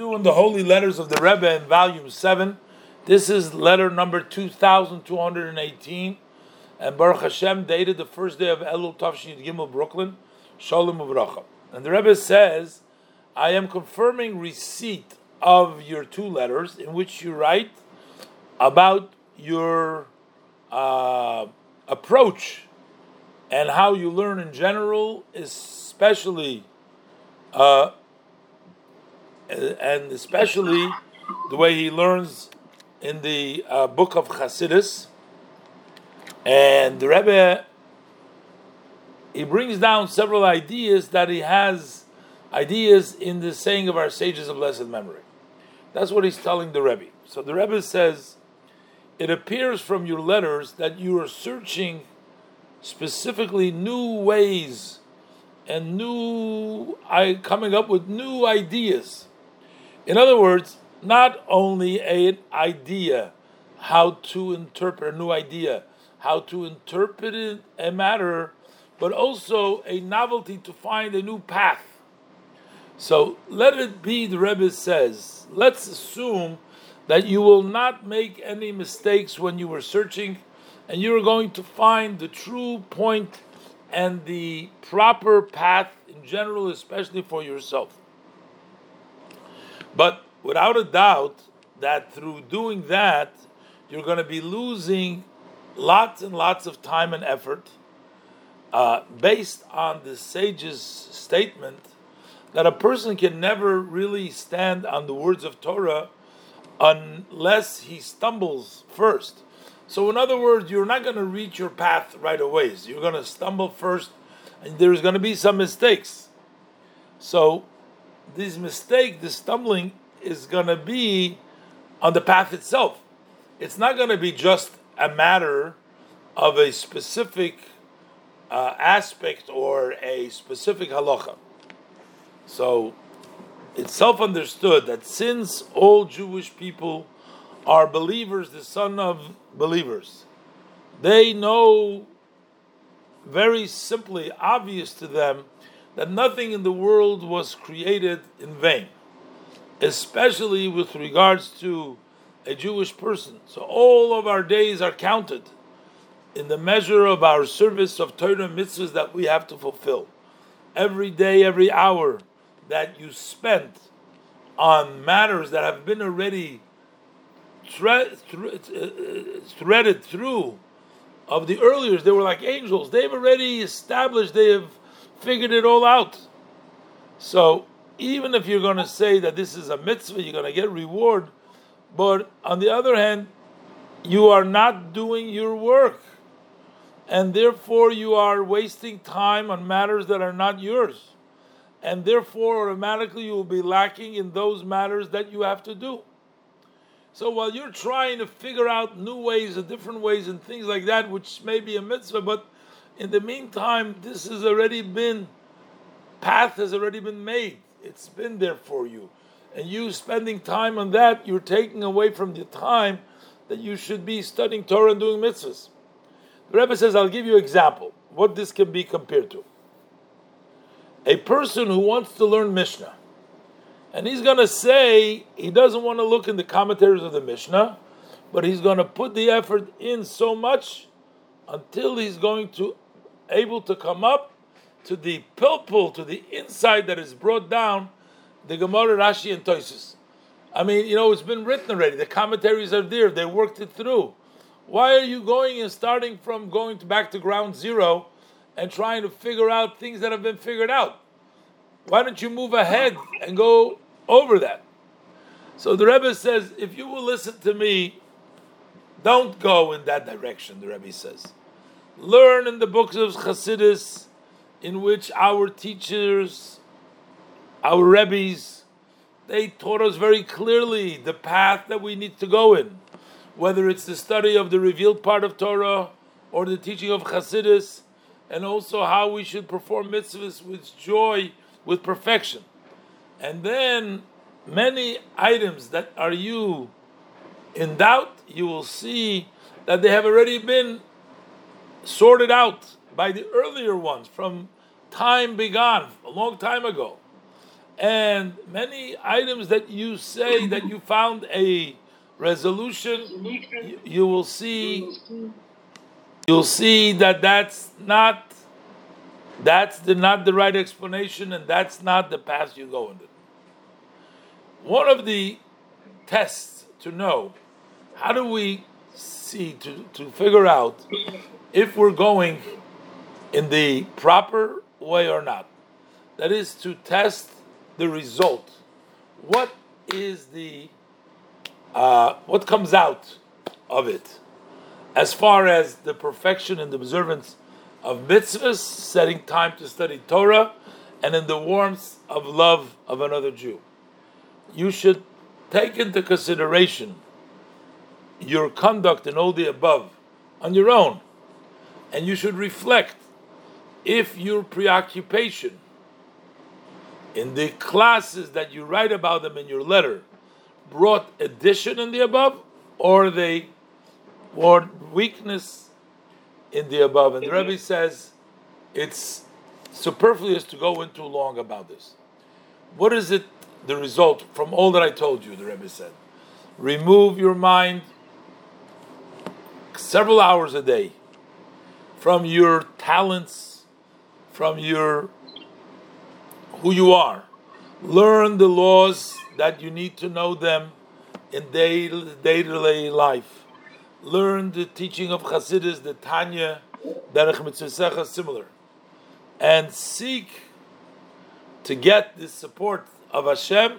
doing the Holy Letters of the Rebbe in Volume 7. This is letter number 2218. And Baruch Hashem dated the first day of Elul Tavshin Gimel, Brooklyn. Shalom Uvracha. And the Rebbe says, I am confirming receipt of your two letters in which you write about your uh, approach and how you learn in general, especially uh, and especially the way he learns in the uh, book of Chassidus. And the Rebbe, he brings down several ideas that he has ideas in the saying of our sages of blessed memory. That's what he's telling the Rebbe. So the Rebbe says, it appears from your letters that you are searching specifically new ways and new, I coming up with new ideas in other words, not only an idea how to interpret a new idea, how to interpret a matter, but also a novelty to find a new path. So let it be, the Rebbe says, let's assume that you will not make any mistakes when you were searching, and you are going to find the true point and the proper path in general, especially for yourself. But without a doubt, that through doing that, you're going to be losing lots and lots of time and effort uh, based on the sage's statement that a person can never really stand on the words of Torah unless he stumbles first. So, in other words, you're not going to reach your path right away. So you're going to stumble first, and there's going to be some mistakes. So, this mistake, this stumbling, is going to be on the path itself. It's not going to be just a matter of a specific uh, aspect or a specific halacha. So it's self understood that since all Jewish people are believers, the son of believers, they know very simply, obvious to them, that nothing in the world was created in vain, especially with regards to a Jewish person. So all of our days are counted in the measure of our service of Torah mitzvahs that we have to fulfill. Every day, every hour that you spent on matters that have been already thread, uh, threaded through of the earlier, they were like angels. They've already established, they have figured it all out. So even if you're going to say that this is a mitzvah, you're going to get reward, but on the other hand, you are not doing your work, and therefore you are wasting time on matters that are not yours, and therefore automatically you will be lacking in those matters that you have to do. So while you're trying to figure out new ways and different ways and things like that, which may be a mitzvah, but in the meantime, this has already been, path has already been made. It's been there for you. And you spending time on that, you're taking away from the time that you should be studying Torah and doing mitzvahs. The Rebbe says, I'll give you an example, what this can be compared to. A person who wants to learn Mishnah, and he's going to say he doesn't want to look in the commentaries of the Mishnah, but he's going to put the effort in so much until he's going to able to come up to the pilpul, to the inside that is brought down, the Gemara, Rashi, and Toisus. I mean, you know, it's been written already. The commentaries are there. They worked it through. Why are you going and starting from going to back to ground zero and trying to figure out things that have been figured out? Why don't you move ahead and go over that? So the Rebbe says, if you will listen to me, don't go in that direction, the Rebbe says learn in the books of Chassidus, in which our teachers, our rebbes, they taught us very clearly the path that we need to go in, whether it's the study of the revealed part of Torah or the teaching of Chassidus, and also how we should perform mitzvahs with joy, with perfection. And then many items that are you in doubt, you will see that they have already been sorted out by the earlier ones from time begun, a long time ago. and many items that you say that you found a resolution, you, you will see you'll see that that's not that's the, not the right explanation and that's not the path you go in. One of the tests to know how do we see to, to figure out if we're going in the proper way or not. That is to test the result. What is the uh, what comes out of it as far as the perfection and the observance of mitzvahs, setting time to study Torah, and in the warmth of love of another Jew. You should take into consideration your conduct and all the above on your own, and you should reflect if your preoccupation in the classes that you write about them in your letter brought addition in the above, or they brought weakness in the above. And the Rebbe says it's superfluous to go into long about this. What is it, the result from all that I told you? The Rebbe said, remove your mind several hours a day from your talents, from your who you are. Learn the laws that you need to know them in daily life. Learn the teaching of Chassidus, the Tanya, Derech Mitzvah similar. And seek to get the support of Hashem.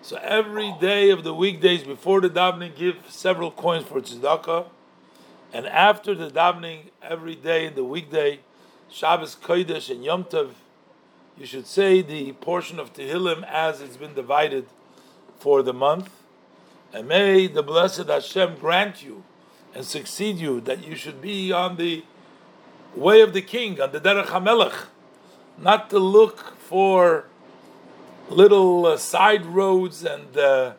So every day of the weekdays before the davening, give several coins for tzedakah. And after the davening, every day in the weekday, Shabbos Kodesh and Yom Tov, you should say the portion of Tehillim as it's been divided for the month. And may the blessed Hashem grant you and succeed you that you should be on the way of the king, on the Derech HaMelech, not to look for little uh, side roads and uh,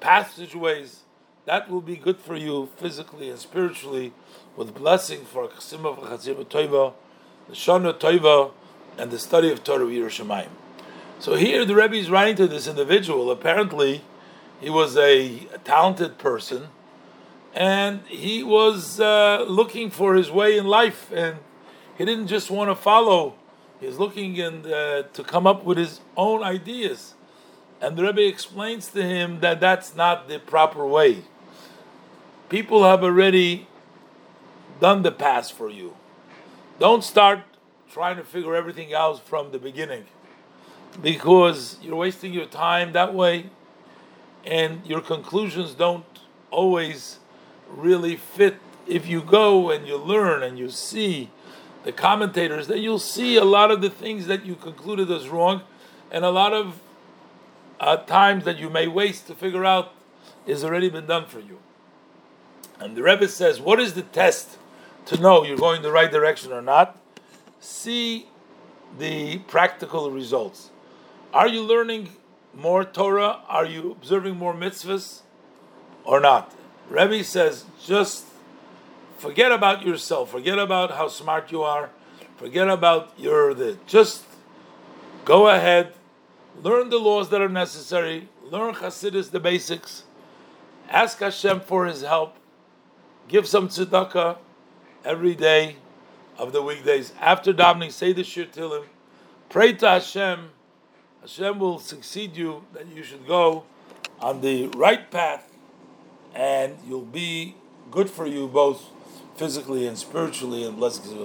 passageways. That will be good for you physically and spiritually, with blessing for Chasim of Chasim Toiva, the Shana Toiva, and the study of Torah Yerushalayim. So here the Rebbe is writing to this individual. Apparently, he was a, a talented person, and he was uh, looking for his way in life, and he didn't just want to follow. He was looking uh, to come up with his own ideas. And the Rebbe explains to him that that's not the proper way. People have already done the past for you. Don't start trying to figure everything out from the beginning because you're wasting your time that way and your conclusions don't always really fit if you go and you learn and you see the commentators then you'll see a lot of the things that you concluded as wrong and a lot of uh, times that you may waste to figure out is already been done for you and the Rebbe says what is the test to know you're going the right direction or not see the practical results. Are you learning more Torah? Are you observing more mitzvahs or not? Rebbe says just forget about yourself, forget about how smart you are, forget about your the just go ahead, learn the laws that are necessary, learn Hasidus, the basics, ask Hashem for his help, give some tzedakah every day of the weekdays. After davening, say the shir him. Pray to Hashem. Hashem will succeed you that you should go on the right path, and you'll be good for you both physically and spiritually. And blessings of